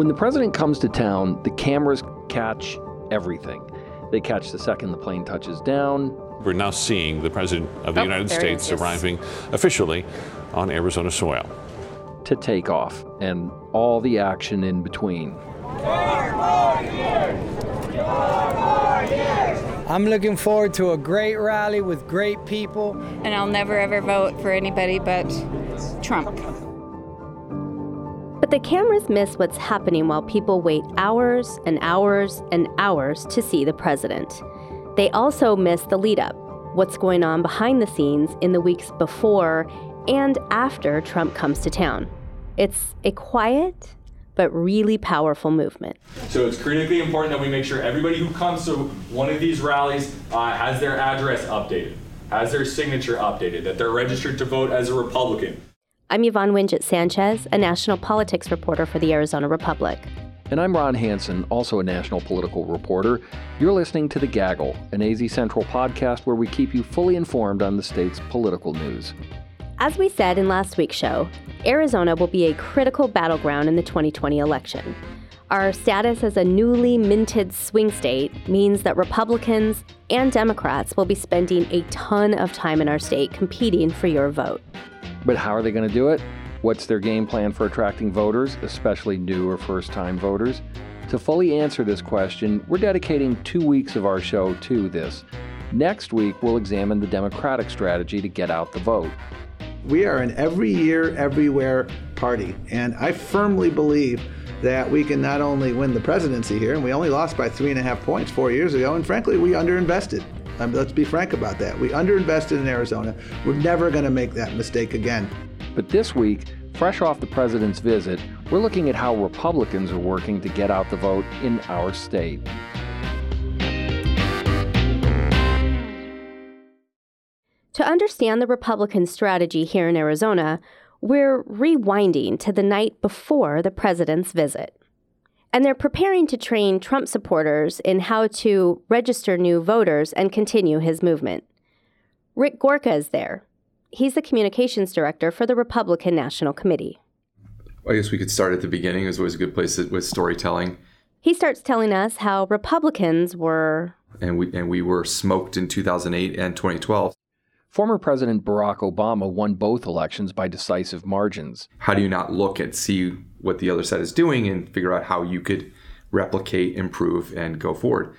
When the president comes to town, the cameras catch everything. They catch the second the plane touches down. We're now seeing the President of the Oh, United States is. arriving officially on Arizona soil. to take off and all the action in between. I'm looking forward to a great rally with great people. And I'll never ever vote for anybody but Trump. The cameras miss what's happening while people wait hours and hours and hours to see the president. They also miss the lead up, what's going on behind the scenes in the weeks before and after Trump comes to town. It's a quiet but really powerful movement. So it's critically important that we make sure everybody who comes to one of these rallies uh, has their address updated, has their signature updated, that they're registered to vote as a Republican. I'm Yvonne Wingett Sanchez, a national politics reporter for the Arizona Republic. And I'm Ron Hansen, also a national political reporter. You're listening to The Gaggle, an AZ Central podcast where we keep you fully informed on the state's political news. As we said in last week's show, Arizona will be a critical battleground in the 2020 election. Our status as a newly minted swing state means that Republicans and Democrats will be spending a ton of time in our state competing for your vote. But how are they going to do it? What's their game plan for attracting voters, especially new or first time voters? To fully answer this question, we're dedicating two weeks of our show to this. Next week, we'll examine the Democratic strategy to get out the vote. We are an every year, everywhere party. And I firmly believe that we can not only win the presidency here, and we only lost by three and a half points four years ago, and frankly, we underinvested. Um, let's be frank about that. We underinvested in Arizona. We're never going to make that mistake again. But this week, fresh off the president's visit, we're looking at how Republicans are working to get out the vote in our state. To understand the Republican strategy here in Arizona, we're rewinding to the night before the president's visit. And they're preparing to train Trump supporters in how to register new voters and continue his movement. Rick Gorka is there. He's the communications director for the Republican National Committee. I guess we could start at the beginning. Is always a good place with storytelling. He starts telling us how Republicans were And we and we were smoked in 2008 and 2012. Former President Barack Obama won both elections by decisive margins. How do you not look and see what the other side is doing and figure out how you could replicate, improve, and go forward?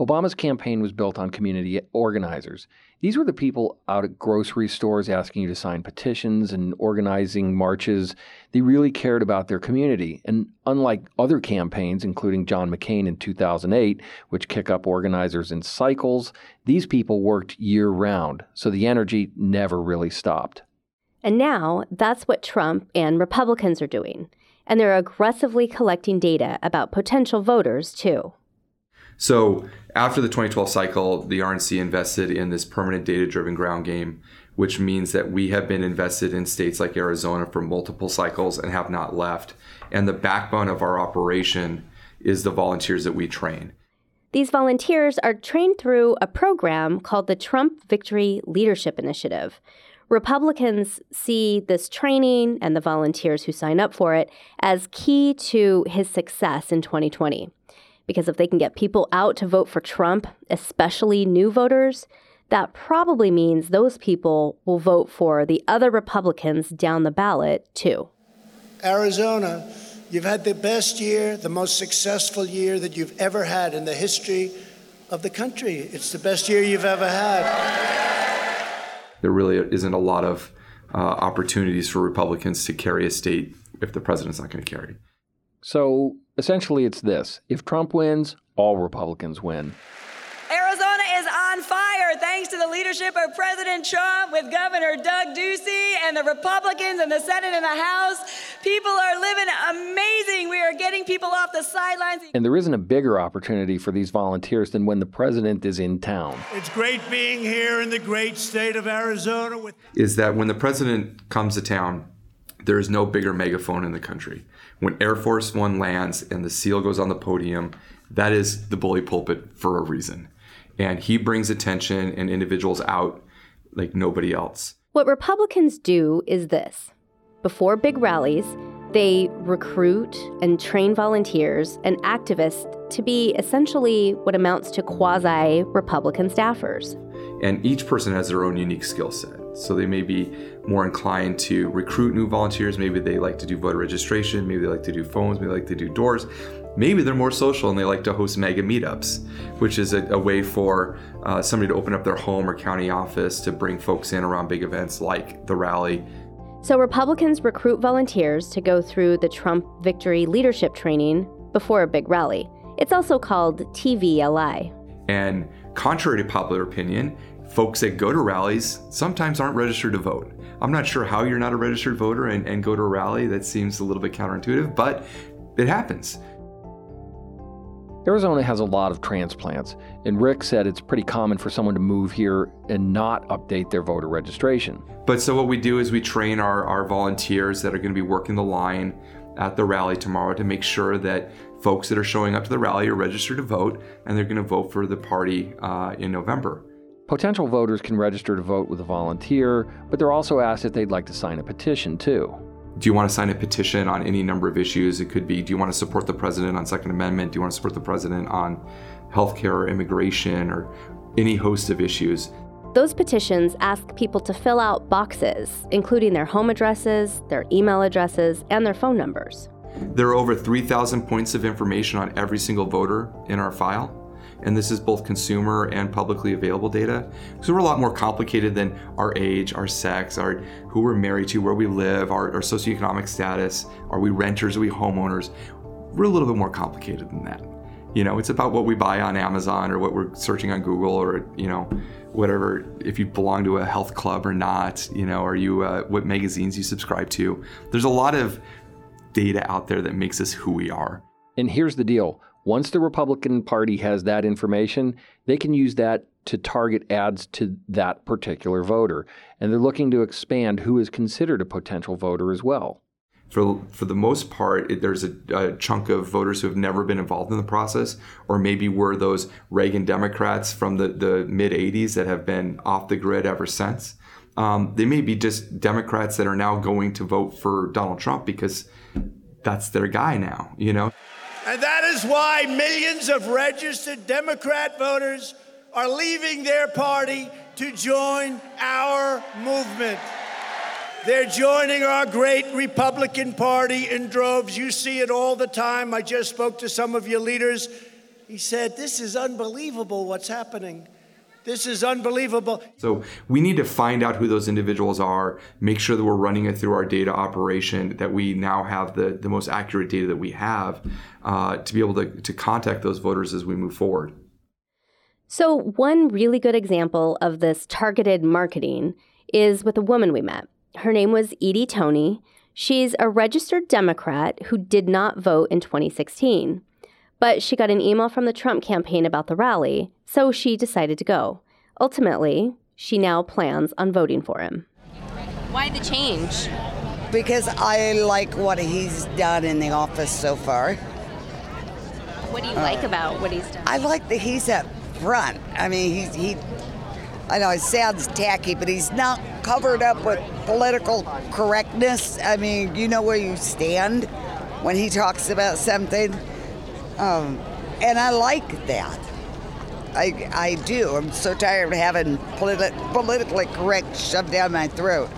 Obama's campaign was built on community organizers. These were the people out at grocery stores asking you to sign petitions and organizing marches. They really cared about their community. And unlike other campaigns, including John McCain in 2008, which kick up organizers in cycles, these people worked year round. So the energy never really stopped. And now that's what Trump and Republicans are doing. And they're aggressively collecting data about potential voters, too. So after the 2012 cycle, the RNC invested in this permanent data-driven ground game, which means that we have been invested in states like Arizona for multiple cycles and have not left. And the backbone of our operation is the volunteers that we train. These volunteers are trained through a program called the Trump Victory Leadership Initiative. Republicans see this training and the volunteers who sign up for it as key to his success in 2020. Because if they can get people out to vote for Trump, especially new voters, that probably means those people will vote for the other Republicans down the ballot, too. Arizona, you've had the best year, the most successful year that you've ever had in the history of the country. It's the best year you've ever had. There really isn't a lot of uh, opportunities for Republicans to carry a state if the president's not going to carry. So essentially, it's this if Trump wins, all Republicans win. Arizona is on fire thanks to the leadership of President Trump with Governor Doug Ducey and the Republicans in the Senate and the House. People are living amazing. We are getting people off the sidelines. And there isn't a bigger opportunity for these volunteers than when the president is in town. It's great being here in the great state of Arizona with Is that when the president comes to town, there is no bigger megaphone in the country. When Air Force One lands and the SEAL goes on the podium, that is the bully pulpit for a reason. And he brings attention and individuals out like nobody else. What Republicans do is this before big rallies, They recruit and train volunteers and activists to be essentially what amounts to quasi Republican staffers. And each person has their own unique skill set. So they may be more inclined to recruit new volunteers. Maybe they like to do voter registration. Maybe they like to do phones. Maybe they like to do doors. Maybe they're more social and they like to host mega meetups, which is a, a way for uh, somebody to open up their home or county office to bring folks in around big events like the rally. So Republicans recruit volunteers to go through the Trump victory leadership training before a big rally. It's also called TVLI. And contrary to popular opinion, folks that go to rallies sometimes aren't registered to vote. I'm not sure how you're not a registered voter and, and go to a rally. That seems a little bit counterintuitive, but it happens. Arizona has a lot of transplants, and Rick said it's pretty common for someone to move here and not update their voter registration. But so what we do is we train our, our volunteers that are going to be working the line at the rally tomorrow to make sure that folks that are showing up to the rally are registered to vote and they're going to vote for the party uh, in November. Potential voters can register to vote with a volunteer, but they're also asked if they'd like to sign a petition too. Do you want to sign a petition on any number of issues? It could be do you want to support the president on Second Amendment? Do you want to support the president on healthcare or immigration or any host of issues? Those petitions ask people to fill out boxes, including their home addresses, their email addresses, and their phone numbers. There are over 3,000 points of information on every single voter in our file and this is both consumer and publicly available data. So we're a lot more complicated than our age, our sex, our who we're married to, where we live, our, our socioeconomic status, are we renters, are we homeowners? We're a little bit more complicated than that. You know, it's about what we buy on Amazon or what we're searching on Google or you know, whatever. If you belong to a health club or not, you know, are you uh, what magazines you subscribe to? There's a lot of data out there that makes us who we are. And here's the deal once the Republican Party has that information, they can use that to target ads to that particular voter. And they're looking to expand who is considered a potential voter as well. For, for the most part, it, there's a, a, chunk of voters who have never been involved in the process, or maybe were those Reagan Democrats from the, the mid 80s that have been off the grid ever since. Um, they may be just Democrats that are now going to vote for Donald Trump because that's their guy now, you know? And that is why millions of registered Democrat voters are leaving their party to join our movement. They're joining our great Republican Party in droves. You see it all the time. I just spoke to some of your leaders. He said, This is unbelievable what's happening. This is unbelievable. So we need to find out who those individuals are, make sure that we're running it through our data operation, that we now have the, the most accurate data that we have uh, to be able to, to contact those voters as we move forward. So, one really good example of this targeted marketing is with a woman we met. Her name was Edie Toney. She's a registered Democrat who did not vote in 2016. But she got an email from the Trump campaign about the rally, so she decided to go. Ultimately, she now plans on voting for him. Why the change? Because I like what he's done in the office so far. What do you uh, like about what he's done? I like that he's up front. I mean, he's, he, I know it sounds tacky, but he's not covered up with political correctness. I mean, you know where you stand when he talks about something. Um, and I like that. I, I do. I'm so tired of having politi- politically correct shoved down my throat.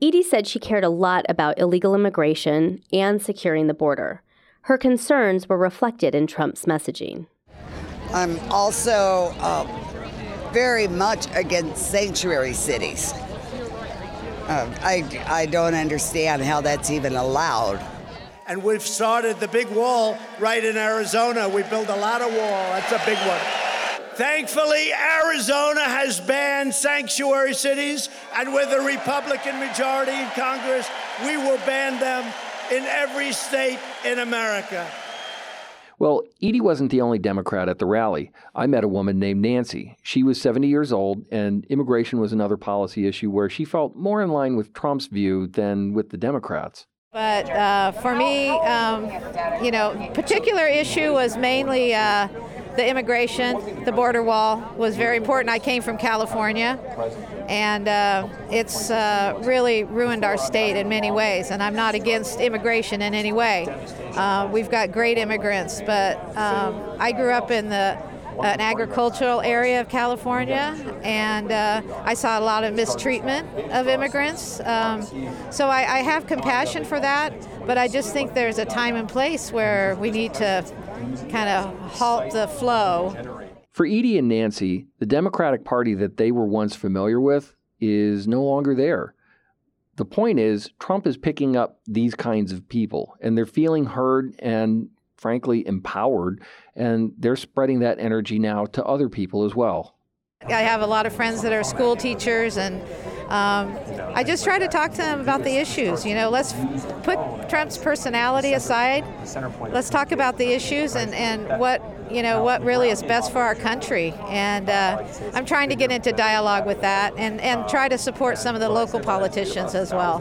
Edie said she cared a lot about illegal immigration and securing the border. Her concerns were reflected in Trump's messaging. I'm also uh, very much against sanctuary cities. Uh, I, I don't understand how that's even allowed and we've started the big wall right in Arizona. We built a lot of wall. That's a big one. Thankfully, Arizona has banned sanctuary cities, and with a Republican majority in Congress, we will ban them in every state in America. Well, Edie wasn't the only Democrat at the rally. I met a woman named Nancy. She was 70 years old, and immigration was another policy issue where she felt more in line with Trump's view than with the Democrats. But uh, for me, um, you know, particular issue was mainly uh, the immigration, the border wall was very important. I came from California, and uh, it's uh, really ruined our state in many ways. And I'm not against immigration in any way. Uh, we've got great immigrants, but um, I grew up in the an agricultural area of California, and uh, I saw a lot of mistreatment of immigrants. Um, so I, I have compassion for that, but I just think there's a time and place where we need to kind of halt the flow. For Edie and Nancy, the Democratic Party that they were once familiar with is no longer there. The point is, Trump is picking up these kinds of people, and they're feeling heard and, frankly, empowered, and they're spreading that energy now to other people as well. I have a lot of friends that are school teachers, and um, I just try to talk to them about the issues. You know, let's put Trump's personality aside. Let's talk about the issues and, and what you know what really is best for our country. And uh, I'm trying to get into dialogue with that and, and try to support some of the local politicians as well.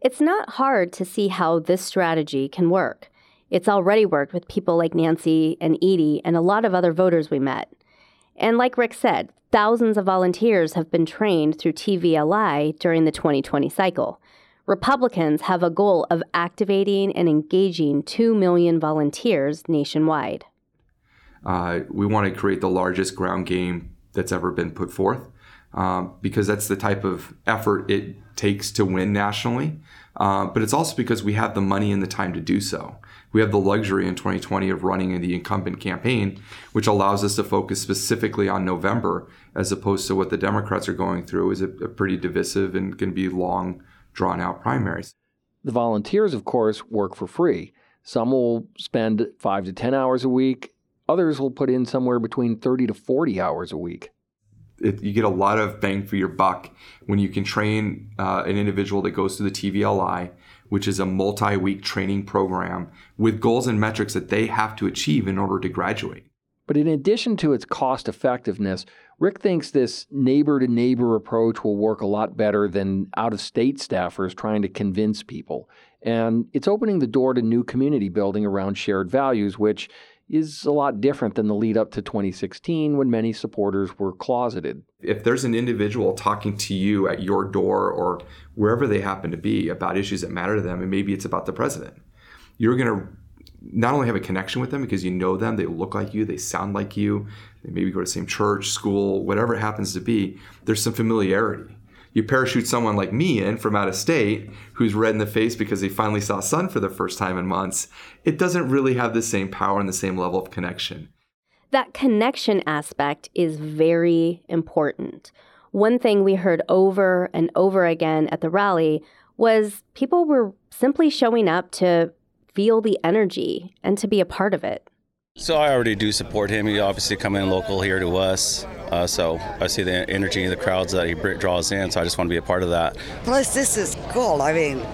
It's not hard to see how this strategy can work. It's already worked with people like Nancy and Edie and a lot of other voters we met. And like Rick said, thousands of volunteers have been trained through TVLI during the 2020 cycle. Republicans have a goal of activating and engaging 2 million volunteers nationwide. Uh, we want to create the largest ground game that's ever been put forth um, because that's the type of effort it takes to win nationally. Uh, but it's also because we have the money and the time to do so we have the luxury in 2020 of running in the incumbent campaign, which allows us to focus specifically on November as opposed to what the Democrats are going through is a, a pretty divisive and can be long, drawn out primaries. The volunteers, of course, work for free. Some will spend five to 10 hours a week. Others will put in somewhere between 30 to 40 hours a week. It, you get a lot of bang for your buck when you can train uh, an individual that goes through the TVLI which is a multi week training program with goals and metrics that they have to achieve in order to graduate. But in addition to its cost effectiveness, Rick thinks this neighbor to neighbor approach will work a lot better than out of state staffers trying to convince people. And it's opening the door to new community building around shared values, which is a lot different than the lead up to 2016 when many supporters were closeted. If there's an individual talking to you at your door or wherever they happen to be about issues that matter to them, and maybe it's about the president, you're going to not only have a connection with them because you know them, they look like you, they sound like you, they maybe go to the same church, school, whatever it happens to be, there's some familiarity you parachute someone like me in from out of state who's red in the face because they finally saw sun for the first time in months, it doesn't really have the same power and the same level of connection. That connection aspect is very important. One thing we heard over and over again at the rally was people were simply showing up to feel the energy and to be a part of it. So I already do support him. He obviously coming local here to us. Uh, so I see the energy in the crowds that he draws in. So I just want to be a part of that. Plus, this is cool. I mean,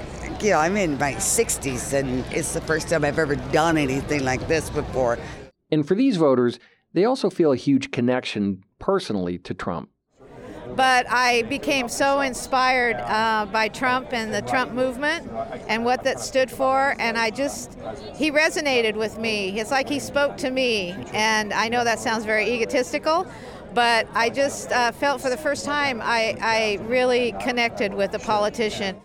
you know, I'm in my 60s, and it's the first time I've ever done anything like this before. And for these voters, they also feel a huge connection personally to Trump but I became so inspired uh, by Trump and the Trump movement and what that stood for. And I just, he resonated with me. It's like he spoke to me. And I know that sounds very egotistical, but I just uh, felt for the first time I, I really connected with a politician.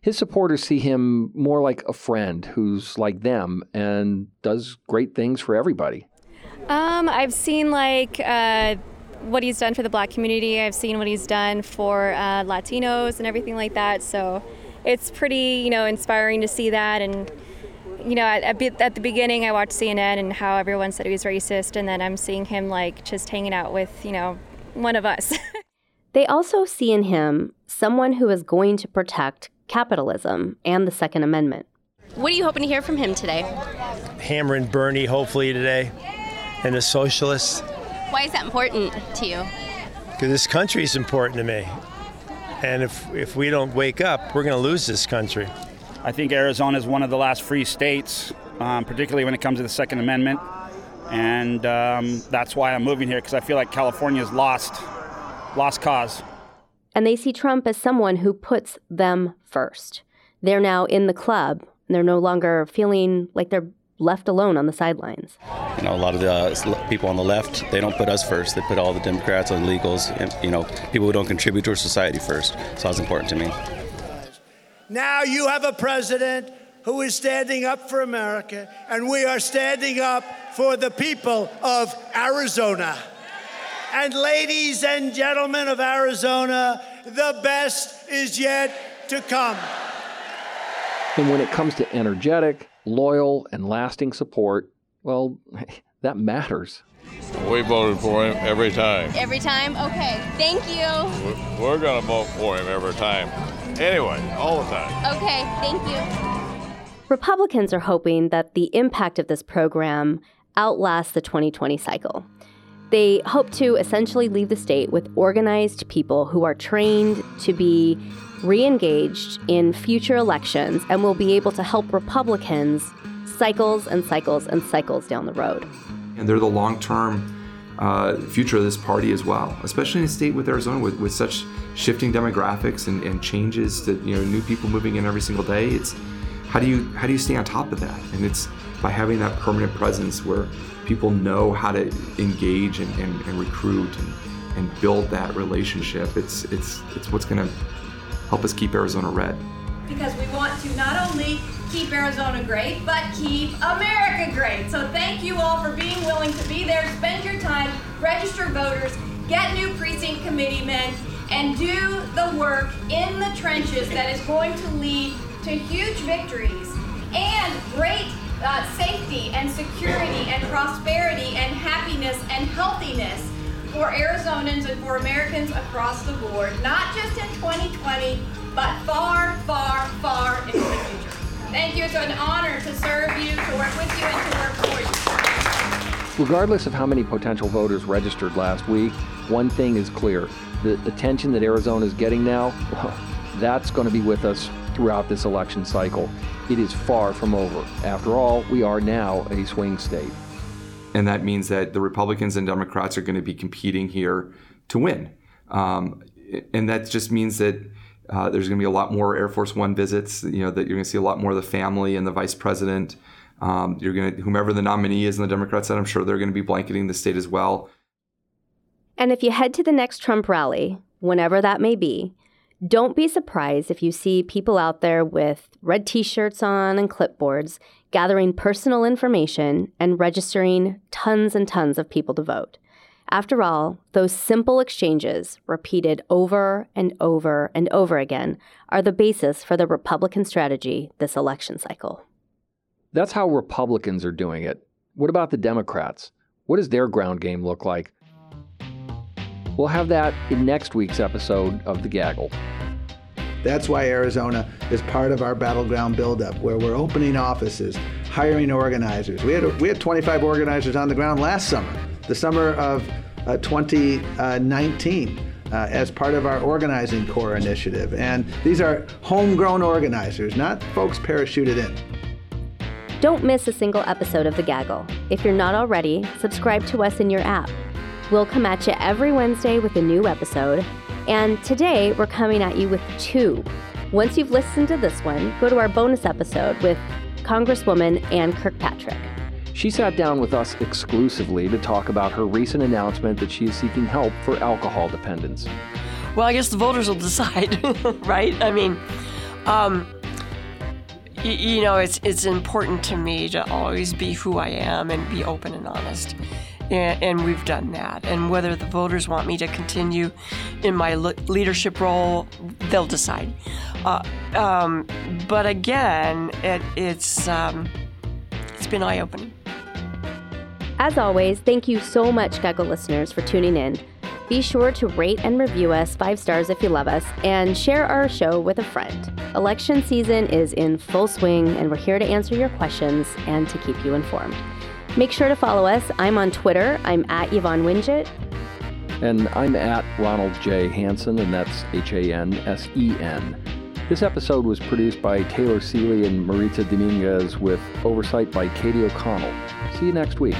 His supporters see him more like a friend who's like them and does great things for everybody. Um, I've seen like uh, what he's done for the black community. I've seen what he's done for uh, Latinos and everything like that. So it's pretty, you know, inspiring to see that. And, you know, at, at the beginning, I watched CNN and how everyone said he was racist. And then I'm seeing him like just hanging out with, you know, one of us. they also see in him someone who is going to protect capitalism and the Second Amendment. What are you hoping to hear from him today? Hammering Bernie, hopefully, today, and the socialists. Why is that important to you? Because this country is important to me. And if, if we don't wake up, we're going to lose this country. I think Arizona is one of the last free states, um, particularly when it comes to the Second Amendment. And um, that's why I'm moving here, because I feel like California's lost, lost cause. And they see Trump as someone who puts them first. They're now in the club. And they're no longer feeling like they're left alone on the sidelines. You know, a lot of the uh, people on the left, they don't put us first. They put all the Democrats and illegals, and, you know, people who don't contribute to our society first. So that's important to me. Now you have a president who is standing up for America, and we are standing up for the people of Arizona. And ladies and gentlemen of Arizona, the best is yet to come. And when it comes to energetic, loyal, and lasting support, well, that matters. We voted for him every time. Every time? Okay. Thank you. We're going to vote for him every time. Anyway, all the time. Okay. Thank you. Republicans are hoping that the impact of this program outlasts the 2020 cycle. They hope to essentially leave the state with organized people who are trained to be re engaged in future elections and will be able to help Republicans cycles and cycles and cycles down the road. And they're the long term uh, future of this party as well, especially in a state with Arizona with, with such shifting demographics and, and changes that, you know, new people moving in every single day. It's how do you how do you stay on top of that? And it's by having that permanent presence where people know how to engage and, and, and recruit and, and build that relationship. It's it's it's what's going to help us keep Arizona red. Because we want to not only keep Arizona great, but keep America great. So thank you all for being willing to be there, spend your time, register voters, get new precinct committee men, and do the work in the trenches that is going to lead to huge victories and great uh, safety and security and prosperity and happiness and healthiness for Arizonans and for Americans across the board, not just in 2020, but far, far, far into the future. Thank you. It's an honor to serve you, to work with you, and to work for you. Regardless of how many potential voters registered last week, one thing is clear the attention that Arizona is getting now, that's going to be with us throughout this election cycle. It is far from over. After all, we are now a swing state. And that means that the Republicans and Democrats are going to be competing here to win. Um, and that just means that uh, there's going to be a lot more Air Force One visits. You know that you're going to see a lot more of the family and the vice president. Um, you're going to whomever the nominee is in the Democrat side. I'm sure they're going to be blanketing the state as well. And if you head to the next Trump rally, whenever that may be, don't be surprised if you see people out there with red t shirts on and clipboards gathering personal information and registering tons and tons of people to vote. After all, those simple exchanges, repeated over and over and over again, are the basis for the Republican strategy this election cycle. That's how Republicans are doing it. What about the Democrats? What does their ground game look like? We'll have that in next week's episode of The Gaggle. That's why Arizona is part of our battleground buildup, where we're opening offices, hiring organizers. We had, we had 25 organizers on the ground last summer, the summer of uh, 2019. Uh, as part of our organizing corps initiative. And these are homegrown organizers, not folks parachuted in. Don't miss a single episode of The Gaggle. If you're not already, subscribe to us in your app. We'll come at you every Wednesday with a new episode, and today we're coming at you with two. Once you've listened to this one, go to our bonus episode with Congresswoman Ann Kirkpatrick. She sat down with us exclusively to talk about her recent announcement that she is seeking help for alcohol dependence. Well, I guess the voters will decide, right? I mean, um, y- you know, it's it's important to me to always be who I am and be open and honest. And, and we've done that. And whether the voters want me to continue in my le- leadership role, they'll decide. Uh, um, but again, it, it's um, it's been eye opening. As always, thank you so much, Gaggle listeners, for tuning in. Be sure to rate and review us five stars if you love us, and share our show with a friend. Election season is in full swing, and we're here to answer your questions and to keep you informed. Make sure to follow us. I'm on Twitter. I'm at Yvonne Wingett. And I'm at Ronald J. Hansen, and that's H A N S E N. This episode was produced by Taylor Seeley and Marita Dominguez with oversight by Katie O'Connell. See you next week.